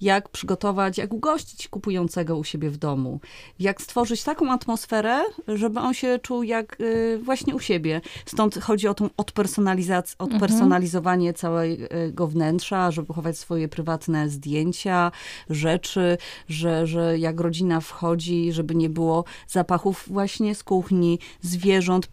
jak przygotować, jak ugościć kupującego u siebie w domu, jak stworzyć taką atmosferę, żeby on się czuł jak y, właśnie u siebie. Stąd chodzi o tą odpersonalizację, odpersonalizowanie całego wnętrza, żeby chować swoje prywatne zdjęcia, rzeczy, że, że jak rodzina wchodzi, żeby nie było zapachów właśnie z kuchni, zwierząt,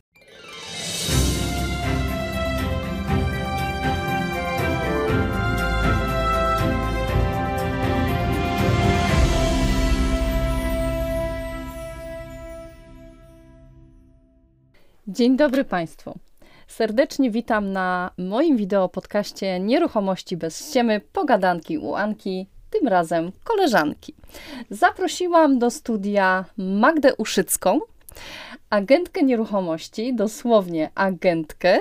Dzień dobry Państwu. Serdecznie witam na moim wideo podcaście Nieruchomości bez ściemy, pogadanki u Anki, tym razem koleżanki. Zaprosiłam do studia Magdę Uszycką, agentkę nieruchomości, dosłownie agentkę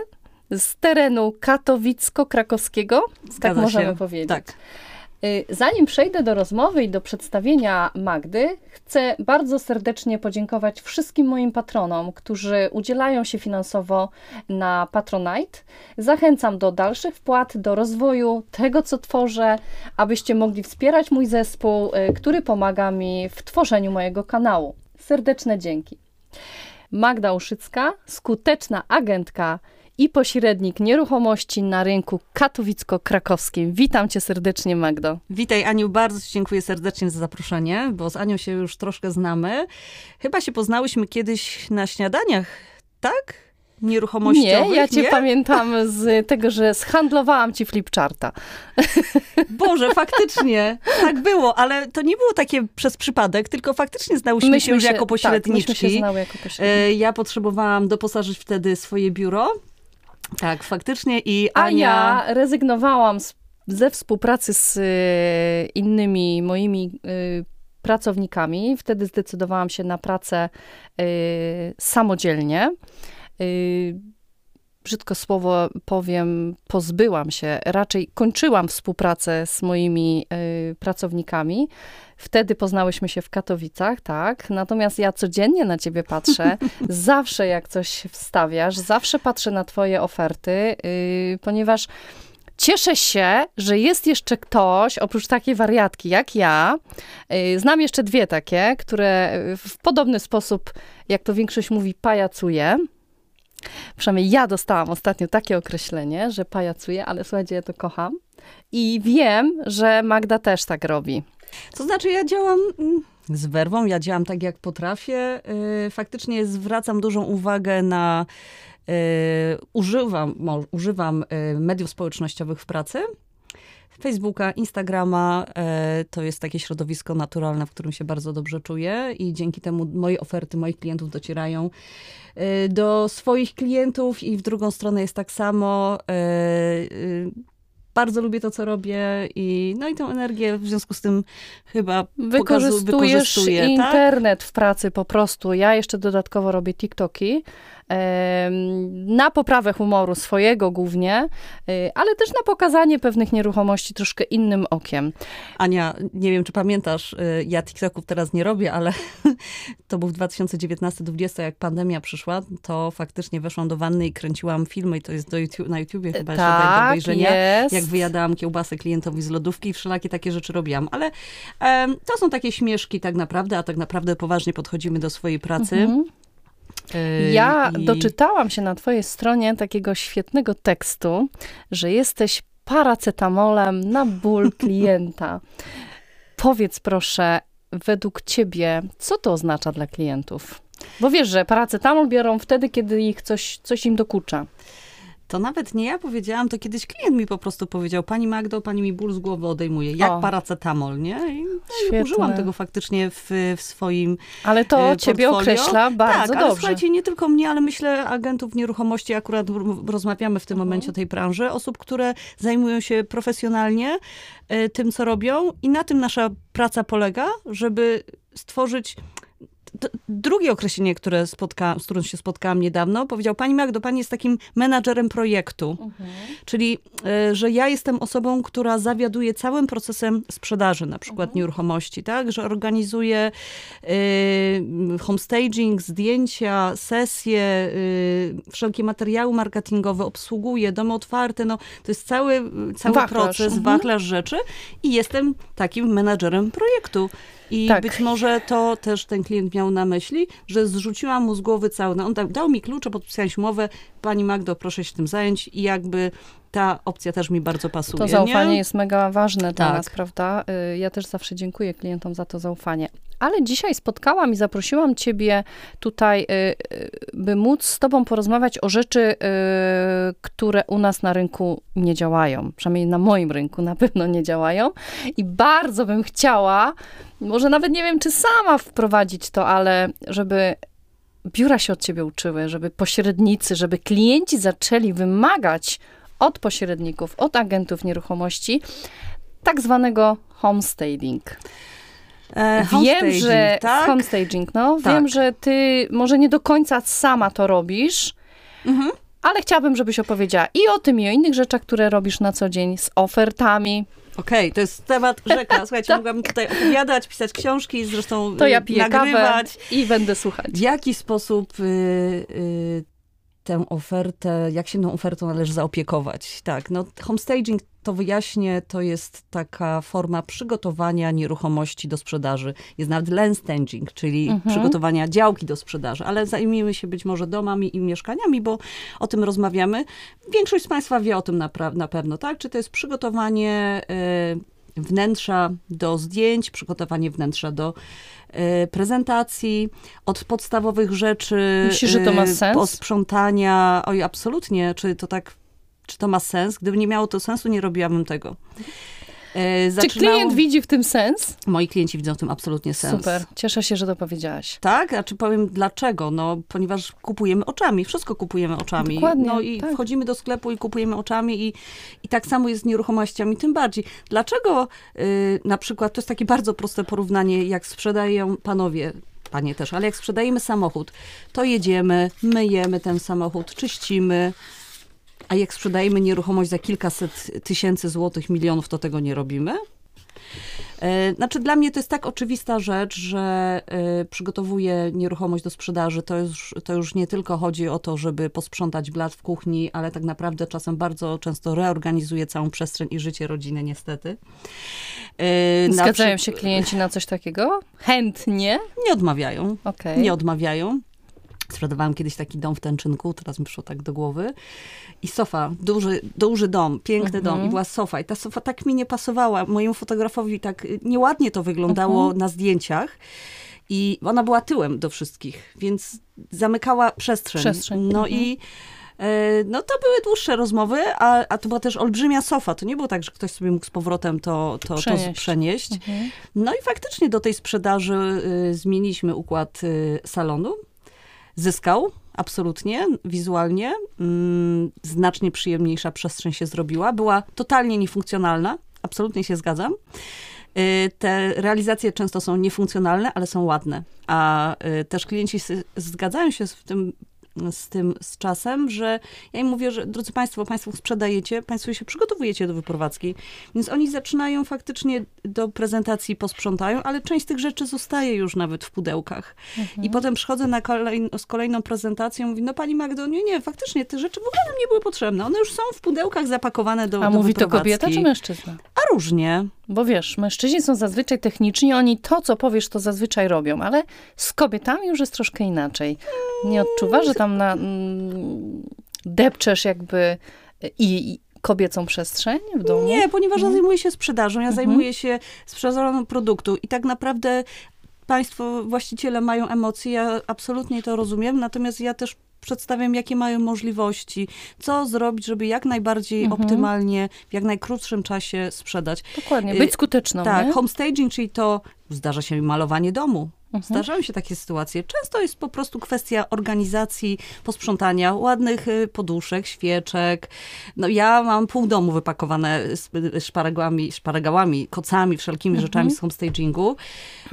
z terenu katowicko-krakowskiego, tak możemy się. powiedzieć. Tak. Y, Zanim przejdę do rozmowy i do przedstawienia Magdy, chcę bardzo serdecznie podziękować wszystkim moim patronom, którzy udzielają się finansowo na Patronite. Zachęcam do dalszych wpłat, do rozwoju tego, co tworzę, abyście mogli wspierać mój zespół, y, który pomaga mi w tworzeniu mojego kanału. Serdeczne dzięki. Magda Uszycka, skuteczna agentka i pośrednik nieruchomości na rynku katowicko-krakowskim. Witam cię serdecznie, Magdo. Witaj Aniu, bardzo Ci dziękuję serdecznie za zaproszenie, bo z Anią się już troszkę znamy. Chyba się poznałyśmy kiedyś na śniadaniach, tak? Nieruchomościowych, Nie, ja cię nie? pamiętam z tego, że zhandlowałam ci flipcharta. Boże, faktycznie, tak było, ale to nie było takie przez przypadek, tylko faktycznie znałyśmy się już jako Tak, pośredniczki. myśmy się znały jako pośredniczki. E, Ja potrzebowałam doposażyć wtedy swoje biuro. Tak, faktycznie i A Ania... ja rezygnowałam z, ze współpracy z y, innymi moimi y, pracownikami. Wtedy zdecydowałam się na pracę y, samodzielnie. Brzydko słowo powiem, pozbyłam się, raczej kończyłam współpracę z moimi y, pracownikami. Wtedy poznałyśmy się w Katowicach, tak. Natomiast ja codziennie na ciebie patrzę, zawsze jak coś wstawiasz, zawsze patrzę na twoje oferty, y, ponieważ cieszę się, że jest jeszcze ktoś, oprócz takiej wariatki jak ja. y, Znam jeszcze dwie takie, które w podobny sposób, jak to większość mówi, pajacuje. Przynajmniej ja dostałam ostatnio takie określenie, że pajacuję, ale słuchajcie, ja to kocham. I wiem, że Magda też tak robi. To znaczy, ja działam mm, z werwą, ja działam tak, jak potrafię. Y, Faktycznie zwracam dużą uwagę na. y, Używam, używam y, mediów społecznościowych w pracy. Facebooka, Instagrama, y, to jest takie środowisko naturalne, w którym się bardzo dobrze czuję i dzięki temu moje oferty moich klientów docierają y, do swoich klientów i w drugą stronę jest tak samo. y, Bardzo lubię to, co robię i no i tę energię w związku z tym chyba pokazu- Wykorzystujesz wykorzystuję, tak? internet w pracy po prostu. Ja jeszcze dodatkowo robię TikToki na poprawę humoru swojego głównie, y, ale też na pokazanie pewnych nieruchomości troszkę innym okiem. Ania, nie wiem, czy pamiętasz, y, ja TikToków teraz nie robię, ale to był w 2019-2020, jak pandemia przyszła, to faktycznie weszłam do wanny i kręciłam filmy i to jest do YouTube, na YouTubie chyba jeszcze tak do tak, obejrzenia. jest. Jak wyjadałam kiełbasę klientowi z lodówki i wszelakie takie rzeczy robiłam. Ale em, to są takie śmieszki tak naprawdę, a tak naprawdę poważnie podchodzimy do swojej pracy. Mhm. Y, Ja i- doczytałam się na twojej stronie takiego świetnego tekstu, że jesteś paracetamolem na ból klienta. Powiedz proszę, według ciebie, co to oznacza dla klientów? Bo wiesz, że paracetamol biorą wtedy, kiedy ich coś, coś im dokucza. To nawet nie ja powiedziałam, to kiedyś klient mi po prostu powiedział, pani Magdo, pani mi ból z głowy odejmuje, jak O. paracetamol, nie? I, no, użyłam tego faktycznie w, w swoim Ale to e, ciebie portfolio. określa bardzo tak, ale dobrze. słuchajcie, nie tylko mnie, ale myślę agentów nieruchomości, akurat rozmawiamy w tym Mhm. momencie o tej branży, osób, które zajmują się profesjonalnie e, tym, co robią i na tym nasza praca polega, żeby stworzyć drugie określenie, które spotka, z którym się spotkałam niedawno, powiedział pani Magdo, pani jest takim menadżerem projektu. Czyli, e, że ja jestem osobą, która zawiaduje całym procesem sprzedaży, na przykład nieruchomości, tak? Że organizuje y, homestaging, zdjęcia, sesje, y, wszelkie materiały marketingowe, obsługuje domy otwarte, no to jest cały, cały Wachlarz. proces, Mhm. wachlarz rzeczy i jestem takim menadżerem projektu. I Tak. być może to też ten klient miał na myśli, że zrzuciłam mu z głowy cały. No on dał, dał mi klucze, podpisałeś umowę. Pani Magdo, proszę się tym zająć. I jakby ta opcja też mi bardzo pasuje. To zaufanie nie? jest mega ważne dla Tak. nas, prawda? Y, Ja też zawsze dziękuję klientom za to zaufanie. Ale dzisiaj spotkałam i zaprosiłam ciebie tutaj, y, y, by móc z tobą porozmawiać o rzeczy, y, które u nas na rynku nie działają. Przynajmniej na moim rynku na pewno nie działają. I bardzo bym chciała, może nawet nie wiem, czy sama wprowadzić to, ale żeby biura się od ciebie uczyły, żeby pośrednicy, żeby klienci zaczęli wymagać od pośredników, od agentów nieruchomości tak zwanego homestaging. E, Wiem, że tak? homestaging, no, Tak. wiem, że ty może nie do końca sama to robisz, Mhm. ale chciałabym, żebyś opowiedziała i o tym, i o innych rzeczach, które robisz na co dzień z ofertami. Okej, to jest temat rzeka. Słuchajcie, mogłabym tutaj opowiadać, pisać książki, zresztą Tak. To ja y, piję nagrywać. i będę słuchać. W jaki sposób y, y, tę ofertę, jak się tą ofertą należy zaopiekować? Tak, no homestaging, to wyjaśnię, to jest taka forma przygotowania nieruchomości do sprzedaży. Jest nawet landstaging, czyli Mhm. przygotowania działki do sprzedaży, ale zajmijmy się być może domami i mieszkaniami, bo o tym rozmawiamy. Większość z Państwa wie o tym na, na pewno, tak? Czy to jest przygotowanie y, wnętrza do zdjęć, przygotowanie wnętrza do prezentacji, od podstawowych rzeczy. Myślisz, że to ma y, sens? Posprzątania. Oj, absolutnie. Czy to tak, czy to ma sens? Gdyby nie miało to sensu, nie robiłabym tego. Y, Czy klient widzi w tym sens? Moi klienci widzą w tym absolutnie sens. Super, cieszę się, że to powiedziałaś. Tak, a czy powiem dlaczego? No, ponieważ kupujemy oczami, wszystko kupujemy oczami. Dokładnie, no i tak. wchodzimy do sklepu i kupujemy oczami i, i tak samo jest z nieruchomościami, tym bardziej. Dlaczego y, na przykład, to jest takie bardzo proste porównanie, jak sprzedają panowie, panie też, ale jak sprzedajemy samochód, to jedziemy, myjemy ten samochód, czyścimy, a jak sprzedajemy nieruchomość za kilkaset tysięcy złotych, milionów, to tego nie robimy? E, Znaczy, dla mnie to jest tak oczywista rzecz, że y, przygotowuję nieruchomość do sprzedaży. To już, to już nie tylko chodzi o to, żeby posprzątać blat w kuchni, ale tak naprawdę czasem bardzo często reorganizuję całą przestrzeń i życie rodziny, niestety. E, Zgadzają przy- się klienci na coś takiego? Chętnie? Nie odmawiają. Okej. Nie odmawiają. Sprzedawałam kiedyś taki dom w Tęczynku, teraz mi przyszło tak do głowy. I sofa, duży, duży dom, piękny Mhm. dom i była sofa. I ta sofa tak mi nie pasowała. Mojemu fotografowi tak nieładnie to wyglądało Mhm. na zdjęciach. I ona była tyłem do wszystkich, więc zamykała przestrzeń. Przestrzeń, No mhm. i e, no to były dłuższe rozmowy, a, a to była też olbrzymia sofa. To nie było tak, że ktoś sobie mógł z powrotem to, to, to Przenieść. przenieść. Mhm. No i faktycznie do tej sprzedaży y, zmieniliśmy układ y, salonu. Zyskał, absolutnie, wizualnie. Mm, znacznie przyjemniejsza przestrzeń się zrobiła. Była totalnie niefunkcjonalna, absolutnie się zgadzam. Y, Te realizacje często są niefunkcjonalne, ale są ładne. A y, też klienci zgadzają się z tym, z tym z czasem, że ja im mówię, że drodzy Państwo, Państwo sprzedajecie, Państwo się przygotowujecie do wyprowadzki, więc oni zaczynają faktycznie do prezentacji, posprzątają, ale część z tych rzeczy zostaje już nawet w pudełkach. Mhm. I potem przychodzę na kolej, z kolejną prezentacją, mówi, no Pani Magdo, nie, nie, faktycznie te rzeczy w ogóle nam nie były potrzebne. One już są w pudełkach zapakowane do A do mówi to kobieta czy mężczyzna? A różnie. Bo wiesz, mężczyźni są zazwyczaj techniczni, oni to, co powiesz, to zazwyczaj robią, ale z kobietami już jest troszkę inaczej. Nie odczuwasz, że tam na, mm, depczesz jakby i, i kobiecą przestrzeń w domu? Nie, ponieważ ja Nie? zajmuję się sprzedażą, ja Mhm. zajmuję się sprzedażą produktu i tak naprawdę państwo, właściciele mają emocje, ja absolutnie to rozumiem, natomiast ja też przedstawiam, jakie mają możliwości, co zrobić, żeby jak najbardziej Mhm. optymalnie, w jak najkrótszym czasie sprzedać. Dokładnie, Y, być skuteczną, tak, nie? homestaging, czyli to zdarza się malowanie domu. Zdarzają się takie sytuacje. Często jest po prostu kwestia organizacji, posprzątania, ładnych y, poduszek, świeczek. No ja mam pół domu wypakowane z szparagami, szparagałami, kocami, wszelkimi rzeczami z homestagingu,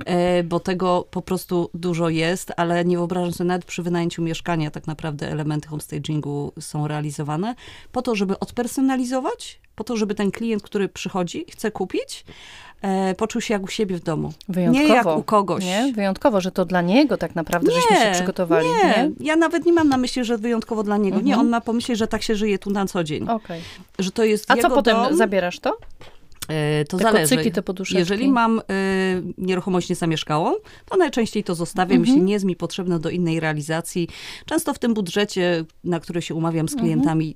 e, bo tego po prostu dużo jest, ale nie wyobrażam sobie, nawet przy wynajęciu mieszkania tak naprawdę elementy homestagingu są realizowane po to, żeby odpersonalizować, po to, żeby ten klient, który przychodzi, chce kupić, e, poczuł się jak u siebie w domu. Wyjątkowo. Nie jak u kogoś. Nie? Wyjątkowo, że to dla niego tak naprawdę żeśmy się przygotowali. Nie, Nie? ja nawet nie mam na myśli, że wyjątkowo dla niego. Nie, Mhm. on ma pomyśleć, że tak się żyje tu na co dzień. Okej. Że to jest A co potem, dom. zabierasz to? E, to Te zależy. kocyki, te poduszeczki? Jeżeli mam y, nieruchomość niezamieszkałą, to najczęściej to zostawiam, Mhm. jeśli nie jest mi potrzebne do innej realizacji. Często w tym budżecie, na który się umawiam z klientami,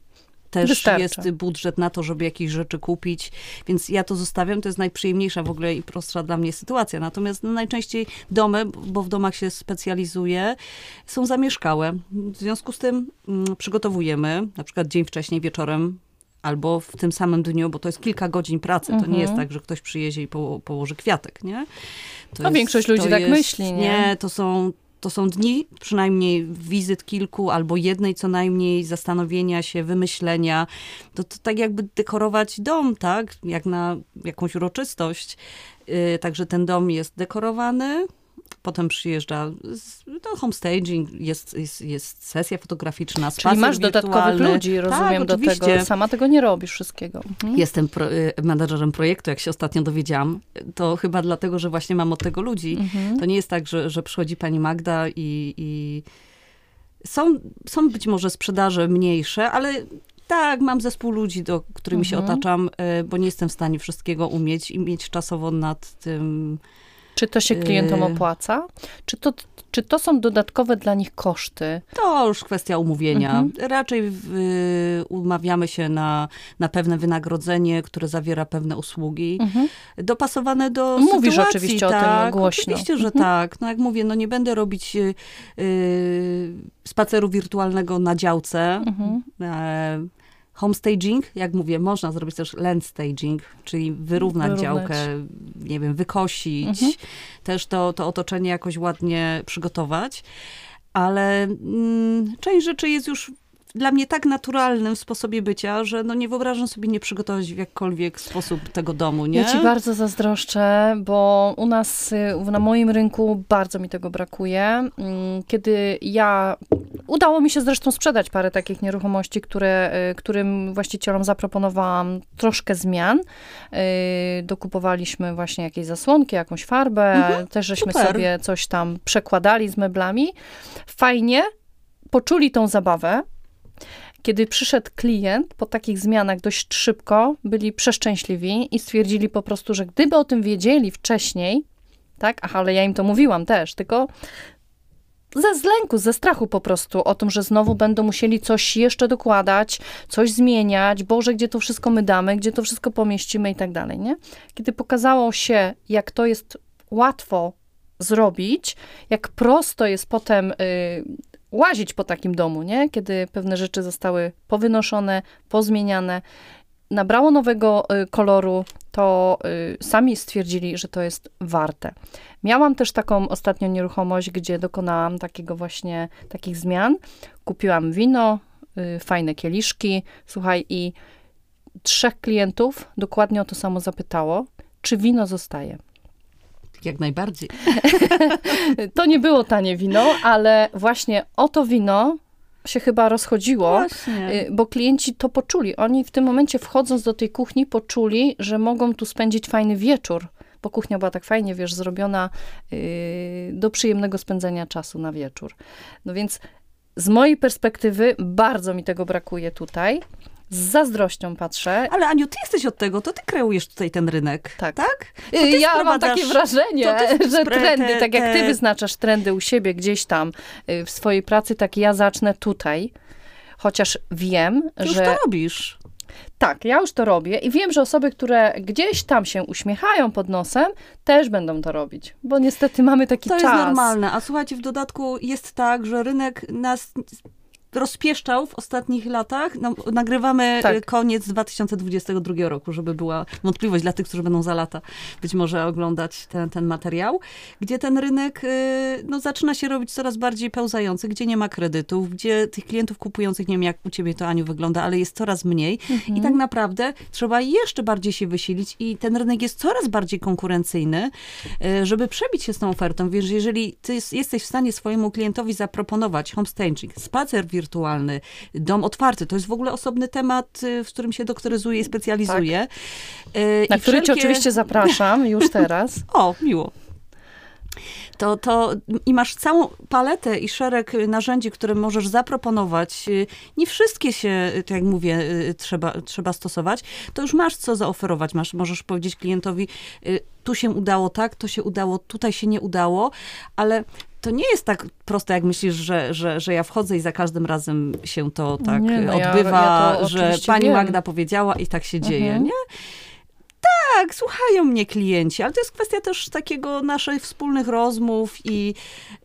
też Mhm. Wystarcza. jest budżet na to, żeby jakieś rzeczy kupić, więc ja to zostawiam. To jest najprzyjemniejsza w ogóle i prostsza dla mnie sytuacja. Natomiast no, najczęściej domy, bo w domach się specjalizuję, są zamieszkałe. W związku z tym mm, przygotowujemy, na przykład dzień wcześniej, wieczorem, albo w tym samym dniu, bo to jest kilka godzin pracy. To nie Mhm. jest tak, że ktoś przyjedzie i po, położy kwiatek, nie? To No, większość ludzi tak myśli, nie? Nie, to są, to są dni, przynajmniej wizyt kilku, albo jednej co najmniej, zastanowienia się, wymyślenia. To, to tak jakby dekorować dom, tak? Jak na jakąś uroczystość. Yy, także ten dom jest dekorowany, Potem przyjeżdża no, homestaging, jest, jest, jest sesja fotograficzna, Czyli spacer masz dodatkowych wirtualny. ludzi, rozumiem, tak, do tego. Sama tego nie robisz wszystkiego. Mhm. Jestem pro, y, menadżerem projektu, jak się ostatnio dowiedziałam. To chyba dlatego, że właśnie mam od tego ludzi. Mhm. To nie jest tak, że, że przychodzi pani Magda i, i są, są być może sprzedaże mniejsze, ale tak, mam zespół ludzi, do którymi się Mhm. otaczam, y, bo nie jestem w stanie wszystkiego umieć i mieć czasowo nad tym. Czy to się klientom Yy. opłaca? Czy to, czy to są dodatkowe dla nich koszty? To już kwestia umówienia. Mhm. Raczej y, umawiamy się na, na pewne wynagrodzenie, które zawiera pewne usługi. Mhm. dopasowane do Mówisz sytuacji. oczywiście o tym tak, głośno. Oczywiście, że Mhm. tak. No jak mówię, no nie będę robić y, y, spaceru wirtualnego na działce. Mhm. E, homestaging, jak mówię, można zrobić też landstaging, czyli wyrównać, Wyrównać. działkę, nie wiem, wykosić, Mhm. też to, to otoczenie jakoś ładnie przygotować. Ale mm, część rzeczy jest już dla mnie tak naturalnym w sposobie bycia, że no nie wyobrażam sobie nie przygotować w jakkolwiek sposób tego domu, nie? Ja ci bardzo zazdroszczę, bo u nas, y, na moim rynku bardzo mi tego brakuje. Mm, Kiedy ja, udało mi się zresztą sprzedać parę takich nieruchomości, które, y, którym właścicielom zaproponowałam troszkę zmian. Y, Dokupowaliśmy właśnie jakieś zasłonki, jakąś farbę, Mhm, też żeśmy super. sobie coś tam przekładali z meblami. Fajnie, poczuli tą zabawę. Kiedy przyszedł klient po takich zmianach dość szybko, byli przeszczęśliwi i stwierdzili po prostu, że gdyby o tym wiedzieli wcześniej, tak, ach, ale ja im to mówiłam też, tylko ze zlęku, ze strachu po prostu o tym, że znowu będą musieli coś jeszcze dokładać, coś zmieniać, Boże, gdzie to wszystko my damy, gdzie to wszystko pomieścimy i tak dalej, nie? Kiedy pokazało się, jak to jest łatwo zrobić, jak prosto jest potem y, łazić po takim domu, nie? Kiedy pewne rzeczy zostały powynoszone, pozmieniane, nabrało nowego y, koloru, to y, sami stwierdzili, że to jest warte. Miałam też taką ostatnią nieruchomość, gdzie dokonałam takiego właśnie, takich zmian. Kupiłam wino, y, fajne kieliszki, słuchaj, i trzech klientów dokładnie o to samo zapytało, czy wino zostaje. Jak najbardziej. To nie było tanie wino, ale właśnie o to wino się chyba rozchodziło. Właśnie. Y, Bo klienci to poczuli. Oni w tym momencie wchodząc do tej kuchni poczuli, że mogą tu spędzić fajny wieczór, bo kuchnia była tak fajnie, wiesz, zrobiona y, do przyjemnego spędzenia czasu na wieczór. No więc z mojej perspektywy bardzo mi tego brakuje tutaj. Z zazdrością patrzę. Ale Aniu, ty jesteś od tego, to ty kreujesz tutaj ten rynek. Tak. Tak? Y, Ja mam takie wrażenie, to że trendy, te- tak jak ty wyznaczasz trendy u siebie gdzieś tam y, w swojej pracy, tak ja zacznę tutaj. Chociaż wiem, Ty już że to robisz. tak, ja już to robię i wiem, że osoby, które gdzieś tam się uśmiechają pod nosem, też będą to robić, bo niestety mamy taki To czas. jest normalne. A słuchajcie, w dodatku jest tak, że rynek nas rozpieszczał w ostatnich latach. No, nagrywamy Tak. y, koniec 2022 roku, żeby była wątpliwość dla tych, którzy będą za lata być może oglądać ten, ten materiał, gdzie ten rynek y, no, zaczyna się robić coraz bardziej pełzający, gdzie nie ma kredytów, gdzie tych klientów kupujących, nie wiem jak u ciebie to Aniu wygląda, ale jest coraz mniej i tak naprawdę trzeba jeszcze bardziej się wysilić i ten rynek jest coraz bardziej konkurencyjny, y, żeby przebić się z tą ofertą. Wiesz, jeżeli ty jest- jesteś w stanie swojemu klientowi zaproponować homestaging, spacer wirtualny, dom otwarty, to jest w ogóle osobny temat, y, w którym się doktoryzuję i specjalizuję. Y, Na i który cię wszelkie- oczywiście zapraszam już teraz. o, miło. To, to i masz całą paletę i szereg y, narzędzi, które możesz zaproponować. Nie wszystkie się, tak jak mówię, trzeba, trzeba stosować. To już masz co zaoferować. Masz, możesz powiedzieć klientowi, tu się udało tak, to się udało, tutaj się nie udało, ale to nie jest tak proste, jak myślisz, że, że, że ja wchodzę i za każdym razem się to tak Nie, y, no ja- odbywa, ja to że pani wiem. Magda powiedziała i tak się dzieje, Mhm. nie? Tak, słuchają mnie klienci, ale to jest kwestia też takiego naszych wspólnych rozmów i,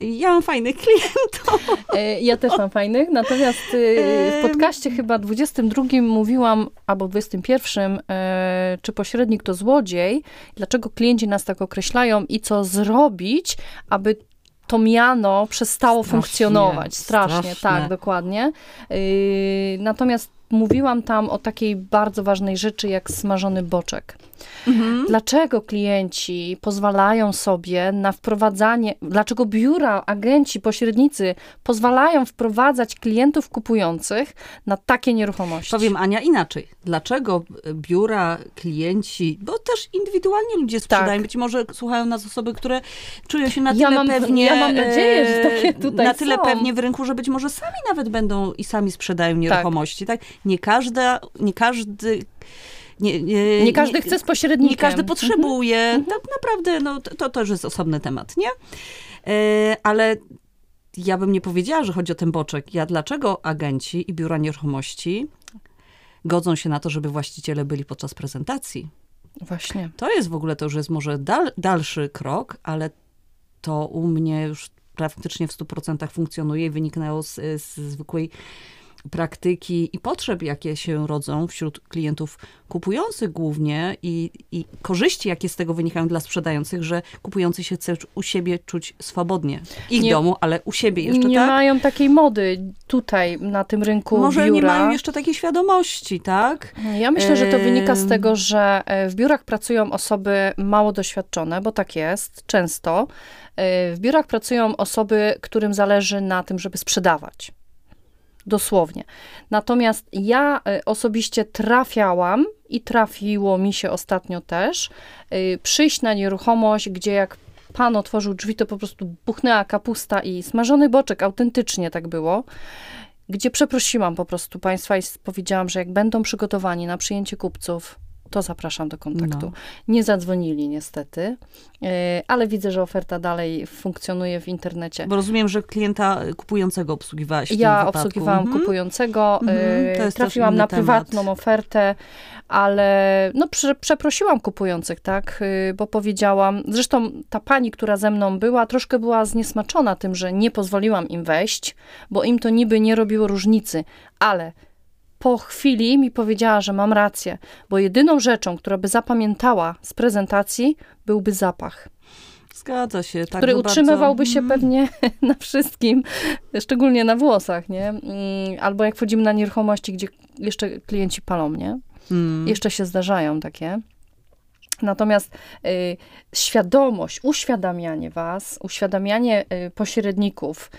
i ja mam fajnych klientów. E, Ja też mam fajnych, natomiast e, w podcaście chyba 22 mówiłam, albo 21, e, czy pośrednik to złodziej, dlaczego klienci nas tak określają i co zrobić, aby to miano przestało Strasznie, funkcjonować. Strasznie, straszne. tak, dokładnie. Yy, natomiast mówiłam tam o takiej bardzo ważnej rzeczy, jak smażony boczek. Dlaczego klienci pozwalają sobie na wprowadzanie, dlaczego biura, agenci, pośrednicy pozwalają wprowadzać klientów kupujących na takie nieruchomości? Powiem Ania inaczej. Dlaczego biura, klienci, bo też indywidualnie ludzie sprzedają, być może słuchają nas osoby, które czują się na Ja tyle mam- pewnie. ja mam nadzieję, że takie e, tutaj Na tyle są. pewnie w rynku, że być może sami nawet będą i sami sprzedają nieruchomości, tak? Nie każda, nie każdy. Nie, nie, Nie każdy chce z pośrednikiem. Nie każdy potrzebuje. Mhm. Tak naprawdę, no, to, to też jest osobny temat, nie? E, ale ja bym nie powiedziała, że chodzi o ten boczek. Ja dlaczego agenci i biura nieruchomości godzą się na to, żeby właściciele byli podczas prezentacji? Właśnie. To jest w ogóle, to już jest może dal, dalszy krok, ale to u mnie już praktycznie w 100% funkcjonuje i wyniknęło z, z zwykłej praktyki i potrzeb, jakie się rodzą wśród klientów kupujących głównie i, i korzyści, jakie z tego wynikają dla sprzedających, że kupujący się chce u siebie czuć swobodnie. Ich Nie- domu, ale u siebie jeszcze, nie tak? mają takiej mody tutaj na tym rynku Może biura. nie mają jeszcze takiej świadomości, tak? Ja myślę, że to wynika z tego, że e, w biurach pracują osoby mało doświadczone, bo tak jest często. E, W biurach pracują osoby, którym zależy na tym, żeby sprzedawać. Dosłownie. Natomiast ja e, osobiście trafiałam i trafiło mi się ostatnio też e, przyjść na nieruchomość, gdzie jak pan otworzył drzwi, to po prostu buchnęła kapusta i smażony boczek, autentycznie tak było gdzie przeprosiłam po prostu Państwa i powiedziałam, że jak będą przygotowani na przyjęcie kupców, to zapraszam do kontaktu. No. Nie zadzwonili niestety, yy, ale widzę, że oferta dalej funkcjonuje w internecie. Bo rozumiem, że klienta kupującego obsługiwałaś Ja obsługiwałam Mhm. kupującego, Mhm, jest też trafiłam na temat. prywatną ofertę, ale no prze, przeprosiłam kupujących, tak, yy, bo powiedziałam, zresztą ta pani, która ze mną była, troszkę była zniesmaczona tym, że nie pozwoliłam im wejść, bo im to niby nie robiło różnicy, ale po chwili mi powiedziała, że mam rację, bo jedyną rzeczą, która by zapamiętała z prezentacji, byłby zapach Zgadza się. Tak który no utrzymywałby bardzo. się pewnie na wszystkim, szczególnie na włosach, nie? Mm, Albo jak wchodzimy na nieruchomości, gdzie jeszcze klienci palą, nie? Mm. Jeszcze się zdarzają takie. Natomiast y, świadomość, uświadamianie was, uświadamianie y, pośredników,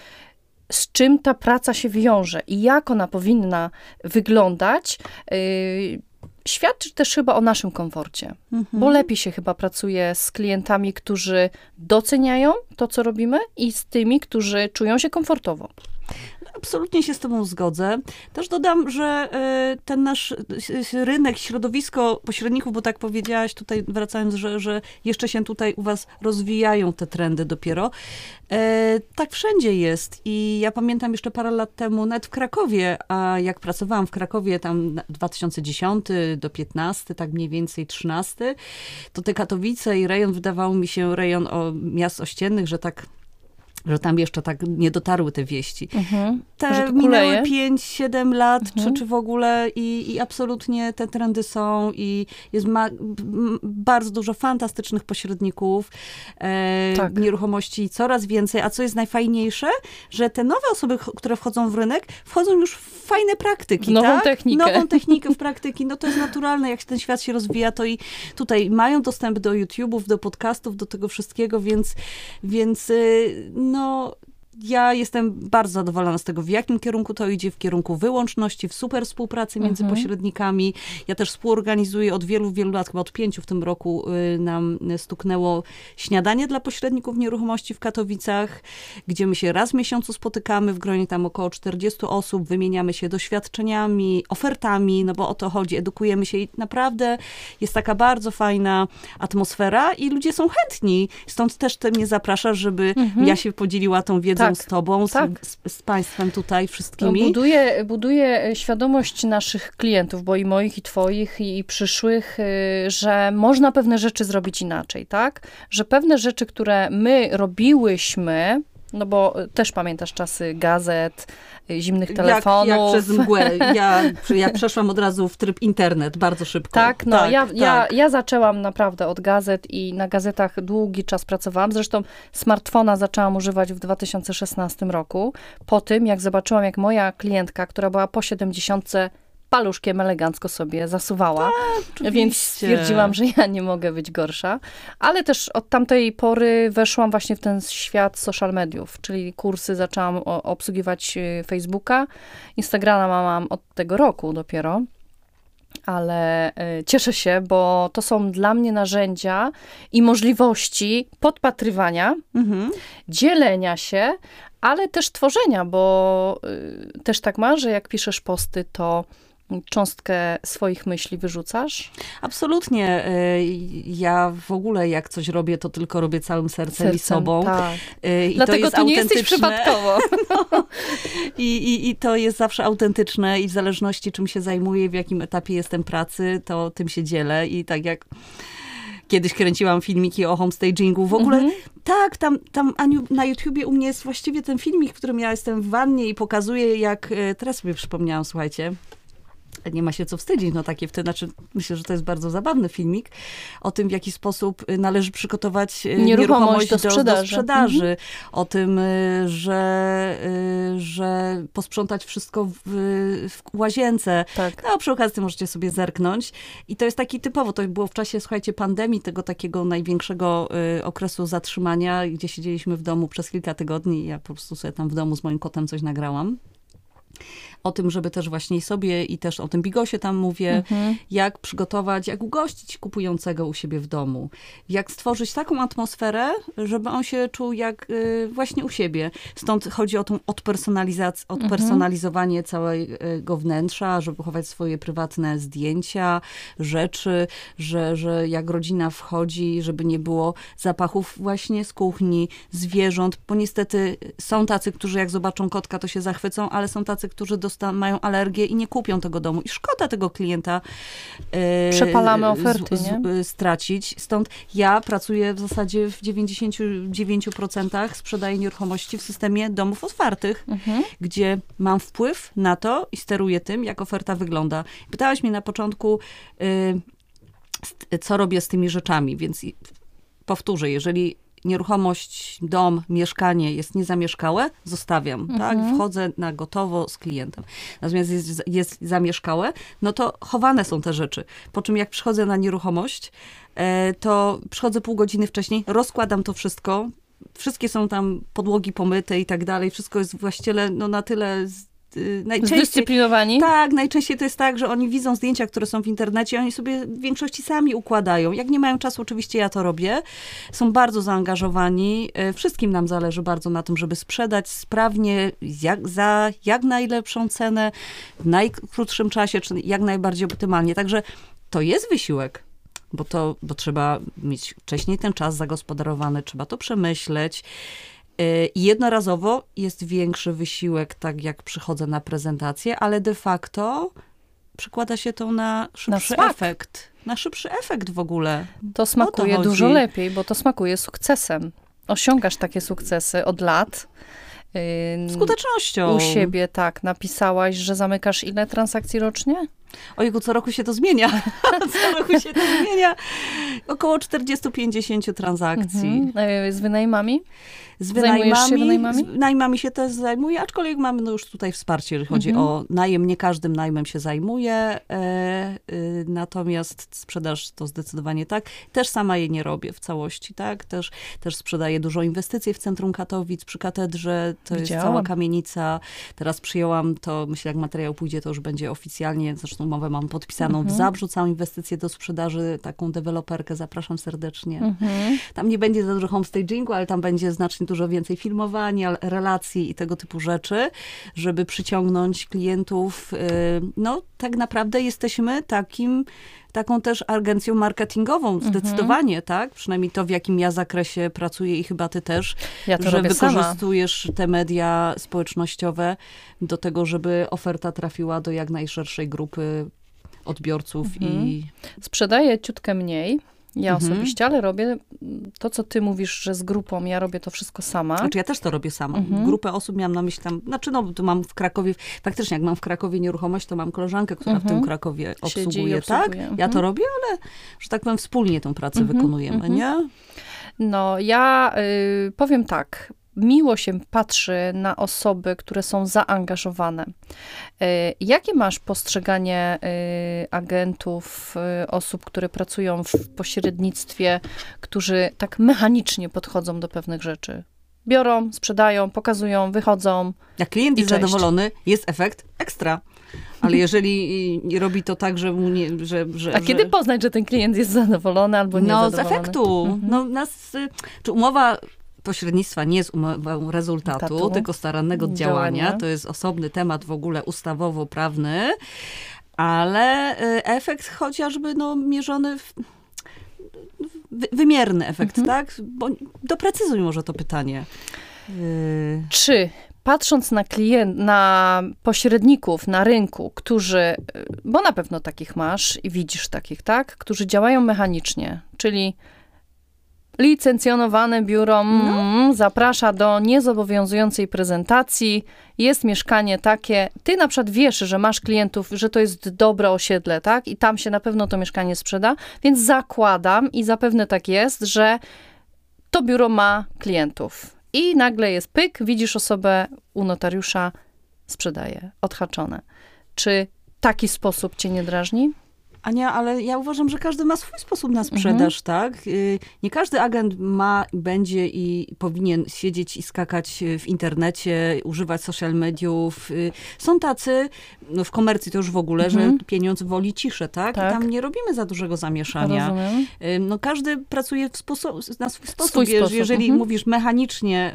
z czym ta praca się wiąże i jak ona powinna wyglądać, y, świadczy też chyba o naszym komforcie. Mhm. Bo lepiej się chyba pracuje z klientami, którzy doceniają to, co robimy, i z tymi, którzy czują się komfortowo. Absolutnie się z Tobą zgodzę. Też dodam, że e, ten nasz s- rynek, środowisko pośredników, bo tak powiedziałaś tutaj, wracając, że, że jeszcze się tutaj u Was rozwijają te trendy dopiero. Tak wszędzie jest. I ja pamiętam jeszcze parę lat temu, nawet w Krakowie, a jak pracowałam w Krakowie tam na 2010 do 15, tak mniej więcej 13, to te Katowice i rejon wydawał mi się rejon o miast ościennych, że tak że tam jeszcze tak nie dotarły te wieści. Mhm. Te minęły kuleje. 5-7 lat, Mhm. czy, czy w ogóle i, i absolutnie te trendy są i jest ma, bardzo dużo fantastycznych pośredników e, Tak. nieruchomości, coraz więcej, a co jest najfajniejsze, że te nowe osoby, które wchodzą w rynek, wchodzą już w fajne praktyki, nową tak? technikę. Nową technikę w praktyki, no to jest naturalne, jak ten świat się rozwija, to i tutaj mają dostęp do YouTube'ów, do podcastów, do tego wszystkiego, więc, więc y, no ja jestem bardzo zadowolona z tego, w jakim kierunku to idzie, w kierunku wyłączności, w super współpracy między Mhm. pośrednikami. Ja też współorganizuję od wielu, wielu lat, chyba od pięciu w tym roku y, nam stuknęło śniadanie dla pośredników nieruchomości w Katowicach, gdzie my się raz w miesiącu spotykamy w gronie tam około 40 osób, wymieniamy się doświadczeniami, ofertami, no bo o to chodzi, edukujemy się i naprawdę jest taka bardzo fajna atmosfera i ludzie są chętni. Stąd też ty mnie zapraszasz, żeby Mhm. ja się podzieliła tą wiedzą Tak, z tobą, z, tak. z, z państwem tutaj, No, wszystkimi. buduje, buduje świadomość naszych klientów, bo i moich, i twoich, i, i przyszłych, y, że można pewne rzeczy zrobić inaczej, tak? Że pewne rzeczy, które my robiłyśmy, no bo y, też pamiętasz czasy gazet, y, zimnych telefonów. Jak, jak przez mgłę. Ja, ja przeszłam od razu w tryb internet bardzo szybko. Tak, no ja, ja, tak. ja zaczęłam naprawdę od gazet i na gazetach długi czas pracowałam. Zresztą smartfona zaczęłam używać w 2016 roku, po tym jak zobaczyłam, jak moja klientka, która była po 70 paluszkiem elegancko sobie zasuwała, oczywiście. więc stwierdziłam, że ja nie mogę być gorsza. Ale też od tamtej pory weszłam właśnie w ten świat social mediów, czyli kursy zaczęłam obsługiwać y, Facebooka, Instagrama mam od tego roku dopiero ale y, cieszę się, bo to są dla mnie narzędzia i możliwości podpatrywania, Mhm. dzielenia się, ale też tworzenia, bo y, też tak ma, że jak piszesz posty, to cząstkę swoich myśli wyrzucasz. Absolutnie. Y, Ja w ogóle jak coś robię, to tylko robię całym sercem, i Sercem, sobą. Tak. Y, I Dlatego to nie jesteś przypadkowo. I, i, I to jest zawsze autentyczne i w zależności czym się zajmuję, w jakim etapie jestem pracy, to tym się dzielę i tak jak kiedyś kręciłam filmiki o homestagingu, w ogóle Mhm. tak, tam, tam Aniu, na YouTubie u mnie jest właściwie ten filmik, w którym ja jestem w wannie i pokazuję jak, e, teraz sobie przypomniałam, słuchajcie, nie ma się co wstydzić, no takie wtedy, znaczy myślę, że to jest bardzo zabawny filmik o tym, w jaki sposób y, należy przygotować y, Nieruchomość do do, sprzedaży. sprzedaży. O tym, y, że, że posprzątać wszystko w, w łazience. Tak. No, przy okazji możecie sobie zerknąć. I to jest taki typowo, to było w czasie, słuchajcie, pandemii, tego takiego największego okresu zatrzymania, gdzie siedzieliśmy w domu przez kilka tygodni ja po prostu sobie tam w domu z moim kotem coś nagrałam. O tym, żeby też właśnie sobie i też o tym bigosie tam mówię, Mhm. jak przygotować, jak ugościć kupującego u siebie w domu. Jak stworzyć taką atmosferę, żeby on się czuł jak y, właśnie u siebie. Stąd chodzi o tą odpersonalizację, odpersonalizowanie całego wnętrza, żeby chować swoje prywatne zdjęcia, rzeczy, że, że jak rodzina wchodzi, żeby nie było zapachów właśnie z kuchni, zwierząt, bo niestety są tacy, którzy jak zobaczą kotka, to się zachwycą, ale są tacy, którzy mają alergię i nie kupią tego domu. I szkoda tego klienta e, Przepalamy oferty, z, z, stracić. Stąd ja pracuję w zasadzie w 99% sprzedaję nieruchomości w systemie domów otwartych, Mhm. gdzie mam wpływ na to i steruję tym, jak oferta wygląda. Pytałaś mnie na początku, st- co robię z tymi rzeczami, więc powtórzę, jeżeli nieruchomość, dom, mieszkanie jest niezamieszkałe, zostawiam, tak? Mhm. Wchodzę na gotowo z klientem. Natomiast jest, jest zamieszkałe, no to chowane są te rzeczy. Po czym jak przychodzę na nieruchomość, e, to przychodzę pół godziny wcześniej, rozkładam to wszystko, wszystkie są tam podłogi pomyte i tak dalej, wszystko jest właściciele no na tyle najczęściej... Zdyscyplinowani? Tak, najczęściej to jest tak, że oni widzą zdjęcia, które są w internecie, oni sobie w większości sami układają. Jak nie mają czasu, oczywiście ja to robię. Są bardzo zaangażowani. E, Wszystkim nam zależy bardzo na tym, żeby sprzedać sprawnie, jak, za jak najlepszą cenę, w najkrótszym czasie, czy jak najbardziej optymalnie. Także to jest wysiłek. Bo, to, bo trzeba mieć wcześniej ten czas zagospodarowany, trzeba to przemyśleć. Y, I jednorazowo jest większy wysiłek, tak jak przychodzę na prezentację, ale de facto przekłada się to na szybszy smak. efekt. Na szybszy efekt w ogóle. To smakuje chodzi. dużo lepiej, bo to smakuje sukcesem. osiągasz takie sukcesy od lat. Skutecznością. U siebie, tak. Napisałaś, że zamykasz ile transakcji rocznie? Ojego, co roku się to zmienia. co roku się to zmienia. Około 40-50 transakcji. Mhm. Z wynajmami? Z wynajmami, się wynajmami? Z wynajmami się też zajmuję, aczkolwiek mamy no już tutaj wsparcie, jeżeli chodzi mhm. o najem. Nie każdym najmem się zajmuje, e, y, natomiast sprzedaż to zdecydowanie tak. Też sama jej nie robię w całości, tak? Też, też sprzedaję dużo inwestycji w centrum Katowic, przy katedrze. To Widziałam. jest cała kamienica. Teraz przyjęłam to, myślę, jak materiał pójdzie, to już będzie oficjalnie, zresztą umowę mam podpisaną mhm. w Zabrzu, całą inwestycję do sprzedaży, taką deweloperkę, zapraszam serdecznie. Mhm. Tam nie będzie za dużo homestagingu, ale tam będzie znacznie dużo więcej filmowania, relacji i tego typu rzeczy, żeby przyciągnąć klientów. Y, no, tak naprawdę jesteśmy takim taką też agencją marketingową, mhm. zdecydowanie, mhm. tak? Przynajmniej to, w jakim ja zakresie pracuję i chyba ty też, ja że wykorzystujesz sama. te media społecznościowe do tego, żeby oferta trafiła do jak najszerszej grupy odbiorców mhm. i... Sprzedaję ciutkę mniej, ja mhm. osobiście, ale robię to, co ty mówisz, że z grupą, ja robię to wszystko sama. Znaczy ja też to robię sama. Mhm. Grupę osób miałam na myśli tam, znaczy no, tu mam w Krakowie, faktycznie jak mam w Krakowie nieruchomość, to mam koleżankę, która mhm. w tym mhm. Krakowie obsługuje, tak? Ja to mhm. robię, ale, że tak powiem, wspólnie tę pracę mhm. wykonujemy, nie? No, ja y, powiem tak miło się patrzy na osoby, które są zaangażowane. E, jakie masz postrzeganie e, agentów, e, osób, które pracują w pośrednictwie, którzy tak mechanicznie podchodzą do pewnych rzeczy? Biorą, sprzedają, pokazują, wychodzą. Jak klient jest zadowolony, jest efekt ekstra. Ale jeżeli robi to tak, że mu nie. Że, że, A że... kiedy poznać, że ten klient jest zadowolony albo nie? No, z efektu. Mhm. No, nas, czy umowa pośrednictwa nie jest umową rezultatu, Tatu. tylko starannego działania. działania. To jest osobny temat w ogóle ustawowo-prawny, ale y, efekt chociażby no, mierzony w wymierny efekt, mhm. tak? Bo doprecyzuj może to pytanie. Y, Czy patrząc na klient, na pośredników na rynku, którzy, bo na pewno takich masz i widzisz takich, tak? Którzy działają mechanicznie, czyli Licencjonowane biuro no. Mm, zaprasza do niezobowiązującej prezentacji. Jest mieszkanie takie. Ty na przykład wiesz, że masz klientów, że to jest dobre osiedle, tak? I tam się na pewno to mieszkanie sprzeda, więc zakładam i zapewne tak jest, że to biuro ma klientów. I nagle jest pyk, widzisz osobę u notariusza, sprzedaje, odhaczone. Czy taki sposób cię nie drażni? Ania, ale ja uważam, że każdy ma swój sposób na sprzedaż, mhm. tak? Y, nie każdy agent ma, będzie i powinien siedzieć i skakać w internecie, używać social mediów. Y, są tacy, no w komercji to już w ogóle, mhm. że pieniądz woli ciszę, tak? tak? I tam nie robimy za dużego zamieszania. Rozumiem. Y, no każdy pracuje w sposób, na swój sposób. Swój sposób. Jeżeli mhm. mówisz mechanicznie,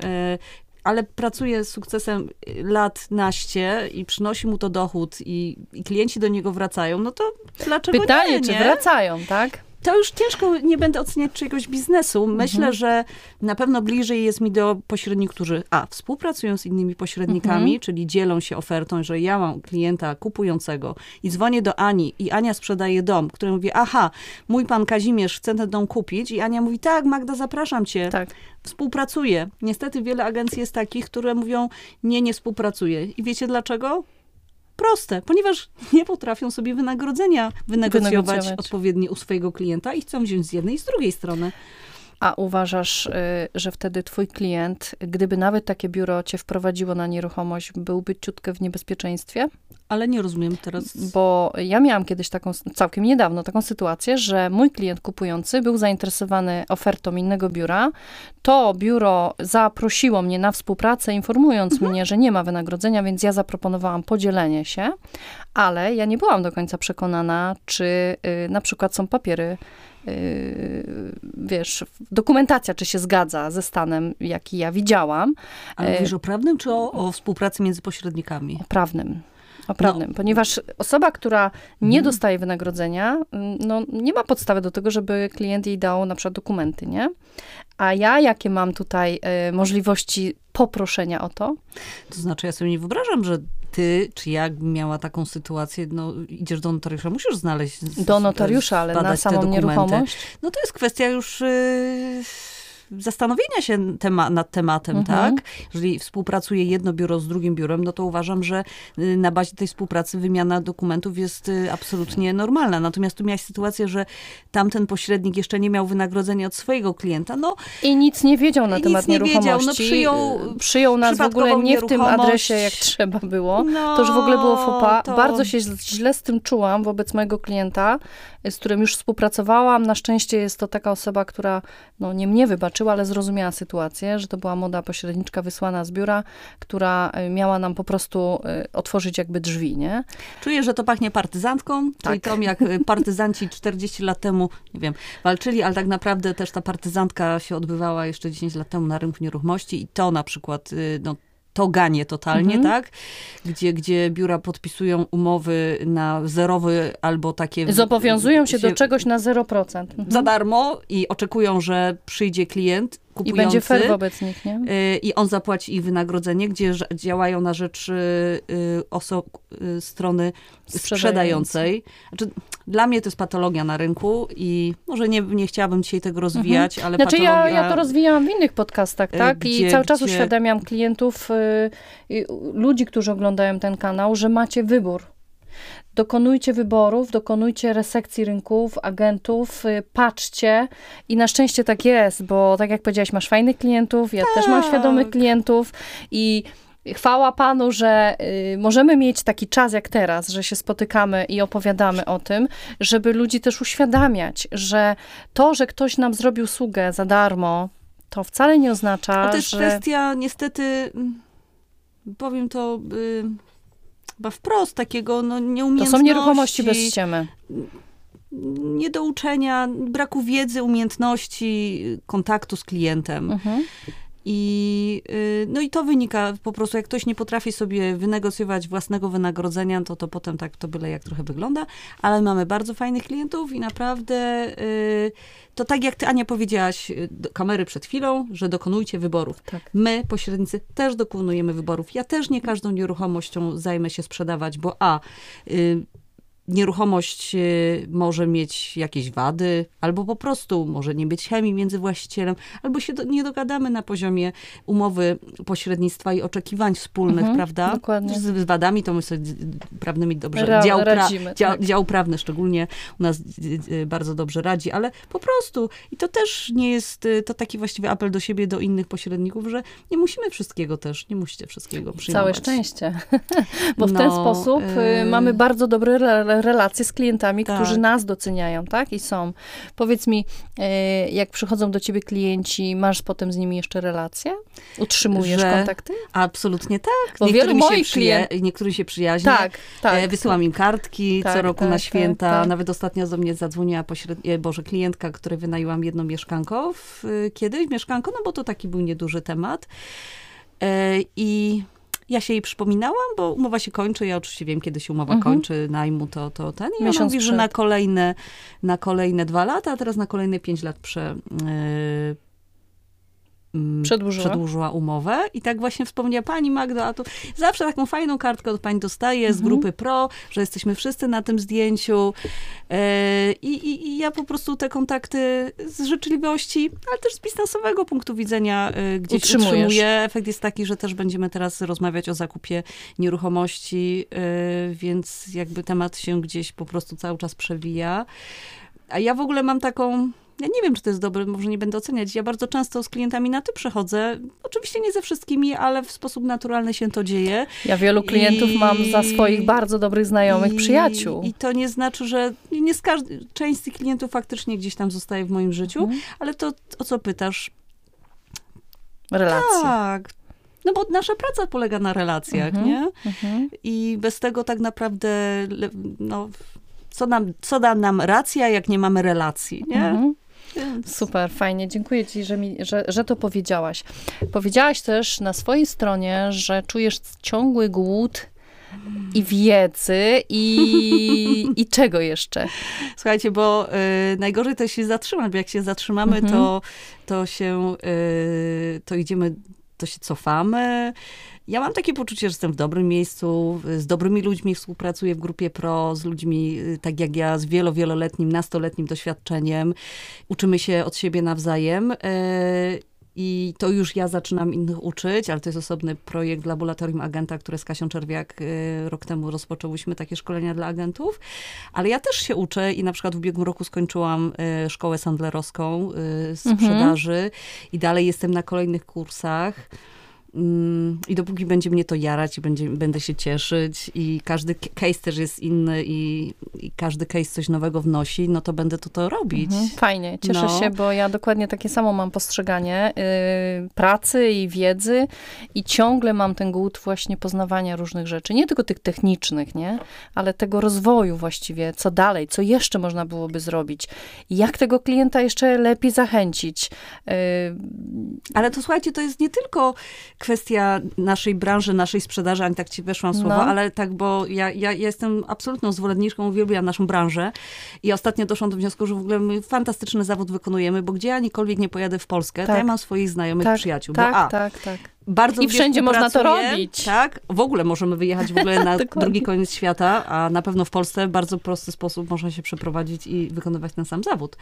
ale pracuje z sukcesem lat naście i przynosi mu to dochód i, i klienci do niego wracają, no to dlaczego Pytanie, nie? Pytanie, czy wracają, tak? To już ciężko, nie będę oceniać czyjegoś biznesu. Myślę, mhm. że na pewno bliżej jest mi do pośredników, którzy a, współpracują z innymi pośrednikami, mhm. czyli dzielą się ofertą, że ja mam klienta kupującego i dzwonię do Ani i Ania sprzedaje dom, który mówi, aha, mój pan Kazimierz chce ten dom kupić i Ania mówi, tak, Magda, zapraszam cię. Tak. Współpracuję. Niestety wiele agencji jest takich, które mówią, nie, nie współpracuję. I wiecie dlaczego? Proste, ponieważ nie potrafią sobie wynagrodzenia wynegocjować, wynegocjować. odpowiednio u swojego klienta i chcą wziąć z jednej i z drugiej strony. A uważasz, y, że wtedy twój klient, gdyby nawet takie biuro cię wprowadziło na nieruchomość, byłby ciutkę w niebezpieczeństwie? Ale nie rozumiem teraz. Bo ja miałam kiedyś taką, całkiem niedawno, taką sytuację, że mój klient kupujący był zainteresowany ofertą innego biura. To biuro zaprosiło mnie na współpracę, informując mhm. mnie, że nie ma wynagrodzenia, więc ja zaproponowałam podzielenie się, ale ja nie byłam do końca przekonana, czy y, na przykład są papiery Yy, wiesz, dokumentacja, czy się zgadza ze stanem, jaki ja widziałam. Ale mówisz o prawnym, czy o, o współpracy między pośrednikami? O prawnym. Prawnym, no. ponieważ osoba, która nie mhm. dostaje wynagrodzenia, no, nie ma podstawy do tego, żeby klient jej dał na przykład dokumenty, nie? A ja jakie mam tutaj y, możliwości poproszenia o to? To znaczy, ja sobie nie wyobrażam, że ty, czy jak miała taką sytuację, no idziesz do notariusza, musisz znaleźć. Do notariusza, ale na samą nieruchomość? No to jest kwestia już. Yy zastanowienia się tema, nad tematem, Mhm. tak? Jeżeli współpracuje jedno biuro z drugim biurem, no to uważam, że y, na bazie tej współpracy wymiana dokumentów jest y, absolutnie normalna. Natomiast tu miałaś sytuację, że tamten pośrednik jeszcze nie miał wynagrodzenia od swojego klienta. No, I nic nie wiedział na temat nie wiedział. nieruchomości. No, przyjął przyjął nas w ogóle nie w tym adresie, jak trzeba było. no To już w ogóle było fopa. to- Bardzo się źle z tym czułam wobec mojego klienta, z którym już współpracowałam. Na szczęście jest to taka osoba, która no, nie mnie wybaczyła, ale zrozumiała sytuację, że to była młoda pośredniczka wysłana z biura, która y, miała nam po prostu y, otworzyć jakby drzwi, nie? Czuję, że to pachnie partyzantką, czyli Tak. tą jak y, partyzanci 40 lat temu, nie wiem, walczyli, ale tak naprawdę też ta partyzantka się odbywała jeszcze 10 lat temu na rynku nieruchomości i to na przykład, no, to ganie totalnie, Mhm. tak? Gdzie, gdzie biura podpisują umowy na zerowy albo takie... Zobowiązują się do czegoś na 0%. Mhm. Za darmo i oczekują, że przyjdzie klient I kupujący. będzie fair wobec nich, nie? Y, i on zapłaci ich wynagrodzenie, gdzie działają na rzecz y, y, oso- y, strony sprzedającej. Znaczy, dla mnie to jest patologia na rynku i może nie, nie chciałabym dzisiaj tego rozwijać, ale Znaczy ja, patologia... ja to rozwijałam w innych podcastach, tak? gdzie- I cały czas gdzie- uświadamiam klientów, ludzi, którzy oglądają ten kanał, że macie wybór. Dokonujcie wyborów, dokonujcie resekcji rynków, agentów, y, patrzcie i na szczęście tak jest, bo tak jak powiedziałaś, masz fajnych klientów, ja też mam Tak. świadomych klientów i chwała Panu, że y, możemy mieć taki czas jak teraz, że się spotykamy i opowiadamy o tym, żeby ludzi też uświadamiać, że to, że ktoś nam zrobił usługę za darmo, to wcale nie oznacza, A to jest że... kwestia niestety, powiem to y, chyba wprost, takiego no, To nieumiejętności. są nieruchomości bez ściemy. Niedouczenia, braku wiedzy, umiejętności, kontaktu z klientem. Mhm. I, y, no i to wynika po prostu, jak ktoś nie potrafi sobie wynegocjować własnego wynagrodzenia, to to potem tak to byle jak trochę wygląda, ale mamy bardzo fajnych klientów i naprawdę y, to tak jak ty Ania powiedziałaś y, do kamery przed chwilą, że dokonujcie wyborów. Tak. My, pośrednicy, też dokonujemy wyborów. Ja też nie każdą nieruchomością zajmę się sprzedawać, bo a, nieruchomość y, może mieć jakieś wady, albo po prostu może nie być chemii między właścicielem, albo się do, nie dogadamy na poziomie umowy pośrednictwa i oczekiwań wspólnych, Mhm, prawda? dokładnie. Z, z wadami to my sobie prawnymi dobrze, Ra- dział, pra, radzimy, dział, tak. dział prawny szczególnie u nas bardzo dobrze radzi, ale po prostu i to też nie jest, y, to taki właściwy apel do siebie, do innych pośredników, że nie musimy wszystkiego też, nie musicie wszystkiego przyjmować. Całe szczęście. Bo w ten No, sposób y, y, mamy bardzo dobre re- relacje z klientami, Tak. którzy nas doceniają, tak? I są. Powiedz mi, y, jak przychodzą do ciebie klienci, masz potem z nimi jeszcze relacje? Utrzymujesz Że- kontakty? Absolutnie tak. Bo wielu Niektórym moich klient- się przyjaźnią. Tak, tak. E, Wysyłam im kartki Tak, co roku tak, na tak, święta. tak. Nawet ostatnio do mnie zadzwoniła pośred... e, Boże, klientka, której wynajęłam jedno mieszkanko w, e, kiedyś. Mieszkanko, no bo to taki był nieduży temat. E, I ja się jej przypominałam, bo umowa się kończy. Ja oczywiście wiem, kiedy się umowa Mhm. kończy, najmu to, to ten. I ona Miesiąc mówi, że przed. na kolejne, na kolejne dwa lata, a teraz na kolejne pięć lat prze, mm, Przedłużyła? przedłużyła umowę. I tak właśnie wspomniała pani Magdo, a tu zawsze taką fajną kartkę od pani dostaje z Mhm. grupy pro, że jesteśmy wszyscy na tym zdjęciu. E, I, i, I ja po prostu te kontakty z życzliwości, ale też z biznesowego punktu widzenia e, gdzieś Utrzymujesz. utrzymuję. Efekt jest taki, że też będziemy teraz rozmawiać o zakupie nieruchomości, e, więc jakby temat się gdzieś po prostu cały czas przewija. A ja w ogóle mam taką ja nie wiem, czy to jest dobre, może nie będę oceniać. Ja bardzo często z klientami na ty przechodzę. Oczywiście nie ze wszystkimi, ale w sposób naturalny się to dzieje. Ja wielu klientów I- mam za swoich bardzo dobrych znajomych, I- przyjaciół. I to nie znaczy, że nie z każdy, część z tych klientów faktycznie gdzieś tam zostaje w moim życiu, Mhm. ale to o co pytasz? Relacje. Tak. No bo nasza praca polega na relacjach, Mhm. nie? Mhm. I bez tego tak naprawdę, no, co, nam, co da nam racja, jak nie mamy relacji, nie? Mhm. Super, fajnie. Dziękuję Ci, że, mi, że, że to powiedziałaś. Powiedziałaś też na swojej stronie, że czujesz ciągły głód i wiedzy i, i czego jeszcze? Słuchajcie, bo y, najgorzej to się zatrzymać, bo jak się zatrzymamy, Mhm. to, to się, y, to idziemy to się cofamy. Ja mam takie poczucie, że jestem w dobrym miejscu, z dobrymi ludźmi współpracuję w grupie PRO, z ludźmi y, tak jak ja, z wielo, wieloletnim, nastoletnim doświadczeniem. Uczymy się od siebie nawzajem. E, I to już ja zaczynam innych uczyć, ale to jest osobny projekt Laboratorium Agenta, które z Kasią Czerwiak y, rok temu rozpoczęłyśmy takie szkolenia dla agentów. Ale ja też się uczę i na przykład w ubiegłym roku skończyłam y, szkołę sandlerowską z Mhm. sprzedaży i dalej jestem na kolejnych kursach. Mm, I dopóki będzie mnie to jarać i będzie, będę się cieszyć i każdy case też jest inny i, i każdy case coś nowego wnosi, no to będę to, to robić. Mhm, Fajnie, cieszę No. się, bo ja dokładnie takie samo mam postrzeganie y, pracy i wiedzy i ciągle mam ten głód właśnie poznawania różnych rzeczy, nie tylko tych technicznych, nie, ale tego rozwoju właściwie, co dalej, co jeszcze można byłoby zrobić, jak tego klienta jeszcze lepiej zachęcić. Y, Ale to słuchajcie, to jest nie tylko kwestia naszej branży, naszej sprzedaży, ani tak ci weszłam w słowo, No. ale tak, bo ja, ja jestem absolutną zwolenniczką, uwielbiam naszą branżę i ostatnio doszłam do wniosku, że w ogóle my fantastyczny zawód wykonujemy, bo gdzie ja nikolwiek nie pojadę w Polskę, to Tak. ja mam swoich znajomych tak, przyjaciół, tak, bo a, tak, tak. Bardzo I wszędzie można to robić. Tak, w ogóle możemy wyjechać w ogóle na drugi koniec świata, a na pewno w Polsce w bardzo prosty sposób można się przeprowadzić i wykonywać ten sam zawód.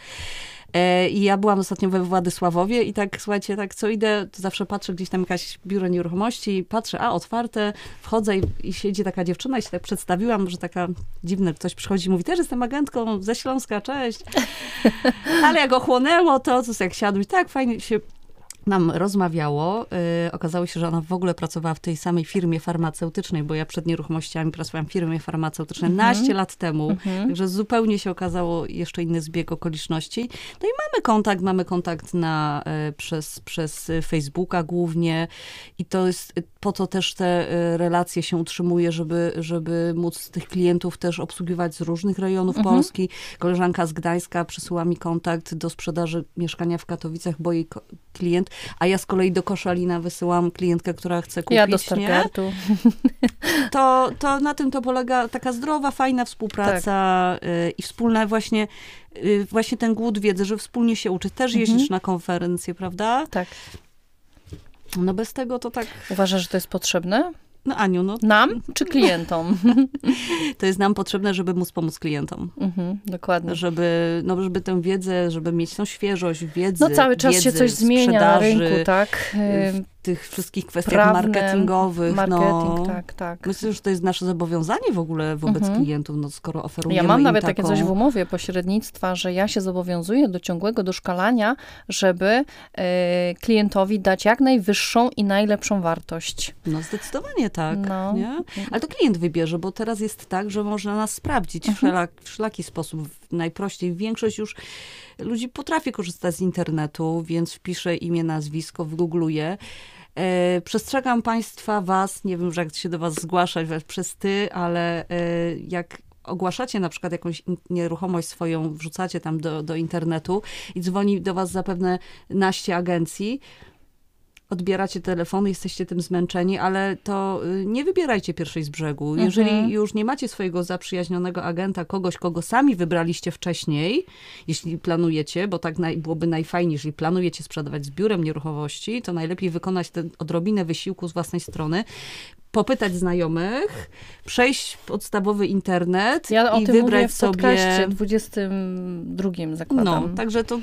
E, I ja byłam ostatnio we Władysławowie i tak, słuchajcie, tak co idę, to zawsze patrzę gdzieś tam jakaś biuro nieruchomości patrzę, a otwarte, wchodzę i, i siedzi taka dziewczyna i się tak przedstawiłam, że taka dziwne, ktoś przychodzi i mówi, też jestem agentką ze Śląska, cześć. Ale jak ochłonęło to, to jak siadł, tak fajnie się nam rozmawiało. Yy, okazało się, że ona w ogóle pracowała w tej samej firmie farmaceutycznej, bo ja przed nieruchomościami pracowałam w firmie farmaceutycznej Mhm. naście lat temu. Mhm. Także zupełnie się okazało jeszcze inny zbieg okoliczności. No i mamy kontakt, mamy kontakt na, e, przez, przez Facebooka głównie i to jest e, po to też te relacje się utrzymuje, żeby, żeby móc tych klientów też obsługiwać z różnych rejonów Mhm. Polski. Koleżanka z Gdańska przysyła mi kontakt do sprzedaży mieszkania w Katowicach, bo jej klient, a ja z kolei do Koszalina wysyłam klientkę, która chce kupić, Ja do nie? Stargardu. to, to na tym to polega taka zdrowa, fajna współpraca y, i wspólna właśnie, y, właśnie ten głód wiedzy, że wspólnie się uczyć. Też Mhm. jeździsz na konferencje, prawda? Tak. No bez tego to tak, Uważasz, że to jest potrzebne? No Aniu, no Nam czy klientom? to jest nam potrzebne, żeby móc pomóc klientom. Mhm, dokładnie. Żeby, no, żeby tę wiedzę, żeby mieć tą świeżość wiedzy, No cały czas się coś zmienia na rynku, tak? Tych wszystkich kwestiach Prawne, marketingowych. Marketing, no. tak, tak. Myślę, że to jest nasze zobowiązanie w ogóle wobec Mhm. klientów, no, skoro oferujemy Ja mam nawet taką... takie coś w umowie pośrednictwa, że ja się zobowiązuję do ciągłego doszkalania, żeby e, klientowi dać jak najwyższą i najlepszą wartość. No zdecydowanie tak, No. nie? Ale to klient wybierze, bo teraz jest tak, że można nas sprawdzić Mhm. w, wszelak, w wszelaki sposób, najprościej. Większość już ludzi potrafi korzystać z internetu, więc wpiszę imię, nazwisko, wygoogluje. E, przestrzegam Państwa, Was, nie wiem, że jak się do Was zgłaszać przez Ty, ale e, jak ogłaszacie na przykład jakąś nieruchomość swoją, wrzucacie tam do, do internetu i dzwoni do Was zapewne naście agencji, odbieracie telefon, jesteście tym zmęczeni, ale to y, nie wybierajcie pierwszej z brzegu. Mhm. Jeżeli już nie macie swojego zaprzyjaźnionego agenta, kogoś, kogo sami wybraliście wcześniej, jeśli planujecie, bo tak naj, byłoby najfajniej, jeżeli planujecie sprzedawać z biurem nieruchomości, to najlepiej wykonać tę odrobinę wysiłku z własnej strony, popytać znajomych, przejść podstawowy internet Ja o i wybrać w sobie... podcaście 22 zakładam. No, także to